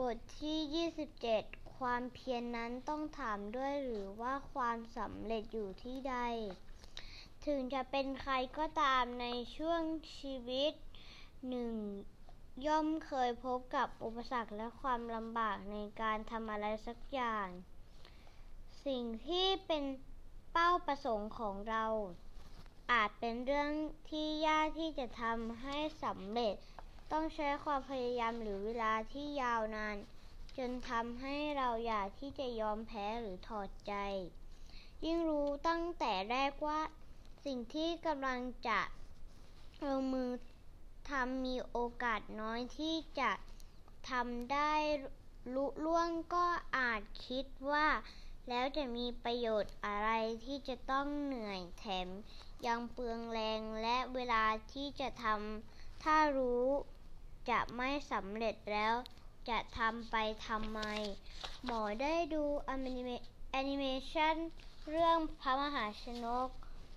บทที่ 27 ความเพียรนนั้นต้องถามด้วยหรือว่าความสำเร็จอยู่ที่ใด ถึงจะเป็นใครก็ตามในช่วงชีวิตหนึ่งย่อมเคยพบกับอุปสรรคและความลำบากในการทำอะไรสักอย่าง สิ่งที่เป็นเป้าประสงค์ของเรา อาจเป็นเรื่องที่ยากที่จะทำให้สำเร็จ ต้องใช้ความพยายามหรือเวลาที่ยาวนาน จนทำให้เราอยากที่จะยอมแพ้หรือถอดใจ ยิ่งรู้ตั้งแต่แรกว่าสิ่งที่กำลังจะลงมือทำมีโอกาสน้อยที่จะทำได้ลุล่วงก็อาจคิดว่า แล้วจะมีประโยชน์อะไรที่จะต้องเหนื่อยแถม ยังเปลืองแรงและเวลาที่จะทำถ้ารู้ จะไม่สำเร็จแล้ว จะทำไปทำไม หมอได้ดูแอนิเมชันเรื่องพระมหาชนก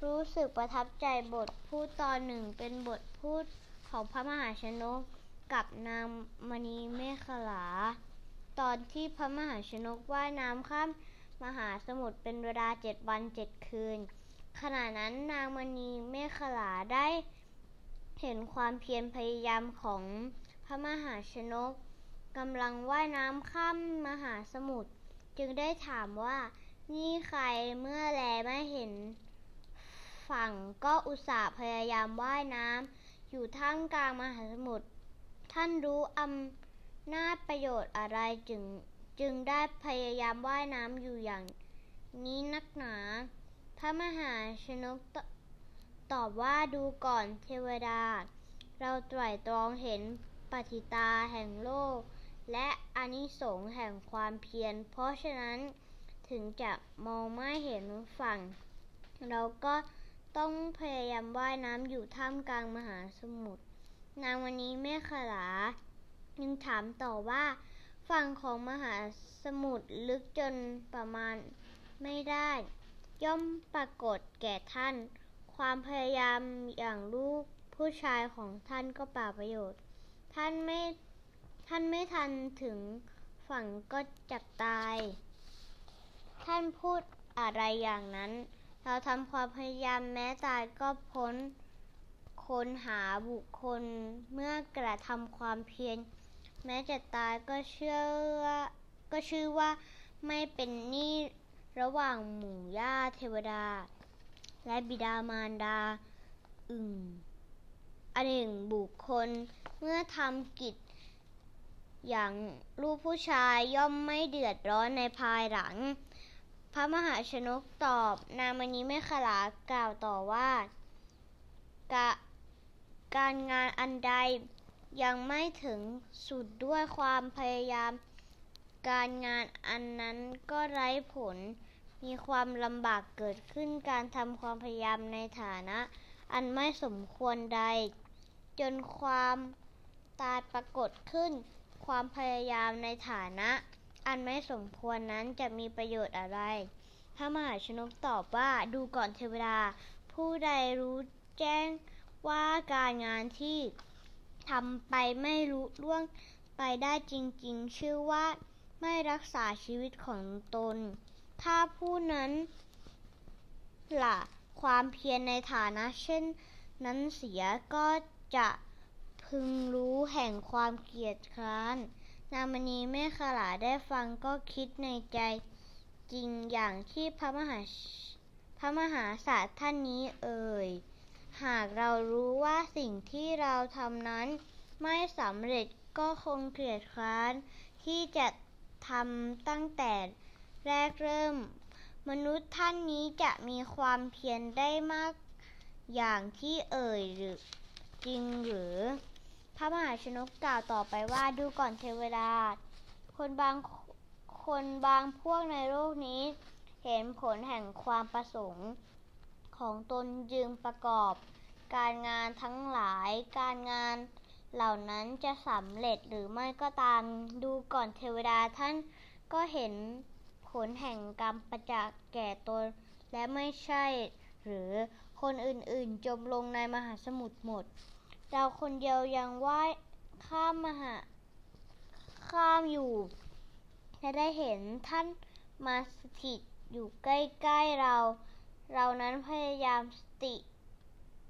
รู้สึกประทับใจบทพูดตอนหนึ่งเป็นบทพูดของพระมหาชนกกับนางมณีเมฆลา ตอนที่พระมหาชนกว่ายน้ำข้ามมหาสมุทรเป็นเวลาเจ็ดวันเจ็ดคืน ขณะนั้นนางมณีเมฆลาได้เห็นความเพียรพยายามของ ระมหาชนกกำลังว่ายน้ำข้ามมหาสมุทรจึงได้ถามว่า นี่ใครเมื่อแลไม่เห็น ฝั่งก็อุตส่าห์พยายามว่ายน้ำอยู่ท่ามกลางมหาสมุทรท่านรู้อำนาจประโยชน์อะไรจึงจึงได้พยายามว่ายน้ำอยู่อย่างนี้นักหนา พระมหาชนกตอบว่าดูก่อนเทวดา เราไตร่ตรองเห็น ปฏิตาแห่งโลก และอนิสงส์แห่งความเพียร เพราะฉะนั้นถึงจะมองไม่เห็นฝั่ง เราก็ต้องพยายามว่ายน้ำอยู่ท่ามกลางมหาสมุทรนางวันนี้แม่ขลายังถามต่อว่า ฝั่งของมหาสมุทรลึกจนประมาณไม่ได้ ย่อมปรากฏแก่ท่าน ความพยายามอย่างลูกผู้ชายของท่านก็ป่าประโยชน์ ท่านไม่ท่านไม่ทันถึงฝั่งก็จับตาย ท่านพูดอะไรอย่างนั้น เราทำความพยายามแม้ตายก็พ้นค้นหาบุคคลเมื่อกระทำความเพียรแม้จะตายก็เชื่อก็ชื่อว่าไม่เป็นนี่ระหว่างหมู่ญาเทวดา และบิดามารดา อึ่ง อันหนึ่งบุคคลเมื่อทำกิจ อย่างลูกผู้ชายย่อมไม่เดือดร้อนในภายหลัง พระมหาชนกตอบ นามณีไม่ขลากล่าวต่อว่ากการงานอันใดยังไม่ถึงสุดด้วยความพยายาม การงานอันนั้นก็ไร้ผลมีความลำบากเกิดขึ้นการทำความพยายามในฐานะ อันไม่สมควรใด จนความตายปรากฏขึ้น ความพยายามในฐานะ อันไม่สมควรนั้นจะมีประโยชน์อะไร พระมหาชนกตอบว่าดูก่อนเทวดา ผู้ใดรู้แจ้งว่าการงานที่ทำไปไม่รู้ล่วงไปได้จริงๆ ชื่อว่าไม่รักษาชีวิตของตน ถ้าผู้นั้นละความเพียรในฐานะเช่น นั้นเสียก็ จะพึงรู้แห่งความเกียดคร้าน นามณีแม่ขลาได้ฟังก็คิดในใจจริงอย่างที่พระมหาพระมหาศาสตร์ท่านนี้เอ่ย หากเรารู้ว่าสิ่งที่เราทำนั้นไม่สำเร็จก็คงเกลียดคร้าน ที่จะทำตั้งแต่แรกเริ่ม มนุษย์ท่านนี้จะมีความเพียรได้มากอย่างที่เอ่ยหรือ จริงหรือ พระมหาชนกกล่าวต่อไปว่าดูก่อนเทวดา คนบางคนบางพวกในโลกนี้ เห็นผลแห่งความประสงค์ ของตนจึงประกอบ การงานทั้งหลายการงานเหล่านั้นจะสำเร็จหรือไม่ก็ตามดูก่อนเทวดาท่านก็เห็นผลแห่งกรรมประจักษ์แก่ตนและไม่ใช่ หรือ คนอื่นๆ จมลงในมหาสมุทรหมด เราคนเดียวยังว่ายข้ามมหาข้ามอยู่และได้เห็นท่านมาสถิตอยู่ใกล้ๆเรา เรานั้นพยายามสติ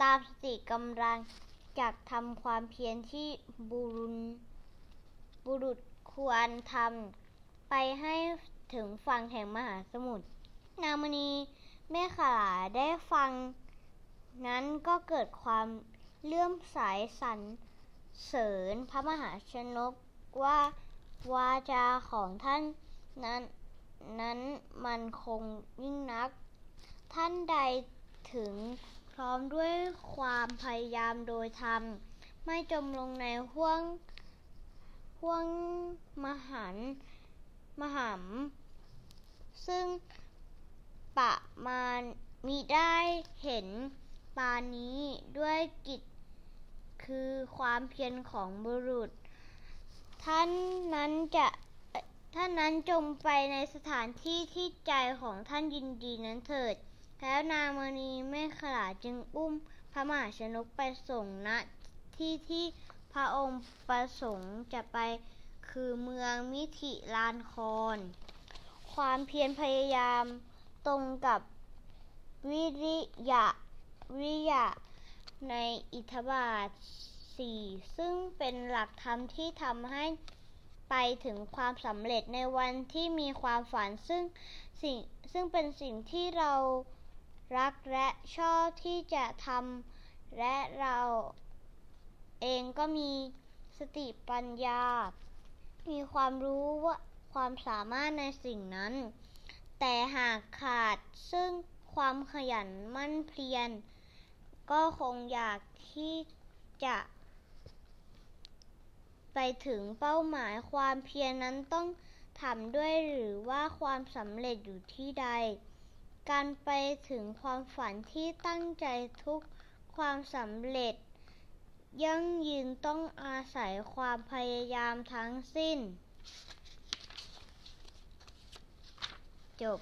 ตามสติกำลังจากทำความเพียรที่บุรุษบุรุษควรทำไปให้ถึงฝั่งแห่งมหาสมุทรนางมณีแม่ขลาได้ฟัง นั้นก็เกิดความเลื่อมใสสรรเสริญพระมหาชนกว่าวาจาของท่านนั้นนั้นมันคงยิ่งนัก ท่านใดถึงพร้อมด้วยความพยายามโดยธรรม ไม่จมลงในห่วงห่วงมหันมหัมซึ่งปะมาณมิได้เห็น ปานี้ด้วยกิจ คือความเพียรของบุรุษ ท่านนั้นจะท่านนั้นจงไปในสถานที่ที่ใจของท่านยินดีนั้นเถิด แล้วนางมณีแม่ขลาจึงอุ้มพระมหาชนกไปส่งณที่ที่พระองค์ประสงค์จะไปคือเมืองมิถิลานคร ความเพียรพยายามตรงกับวิริยะ วิยะในอิทธบาทสี่ซึ่งเป็นหลักธรรมที่ทำให้ไปถึงความสำเร็จในวันที่มีความฝันซึ่งสิ่งซึ่งเป็นสิ่งที่เรารักและชอบที่จะทำและเราเองก็มีสติปัญญา มีความรู้ว่าความสามารถในสิ่งนั้น แต่หากขาดซึ่งความขยันมั่นเพียร ก็คงอยากที่จะไปถึงเป้าหมายความเพียรนั้นต้องทำด้วยหรือว่าความสำเร็จอยู่ที่ใด การไปถึงความฝันที่ตั้งใจทุกความสำเร็จ ยั่งยืนต้องอาศัยความพยายามทั้งสิ้น จบ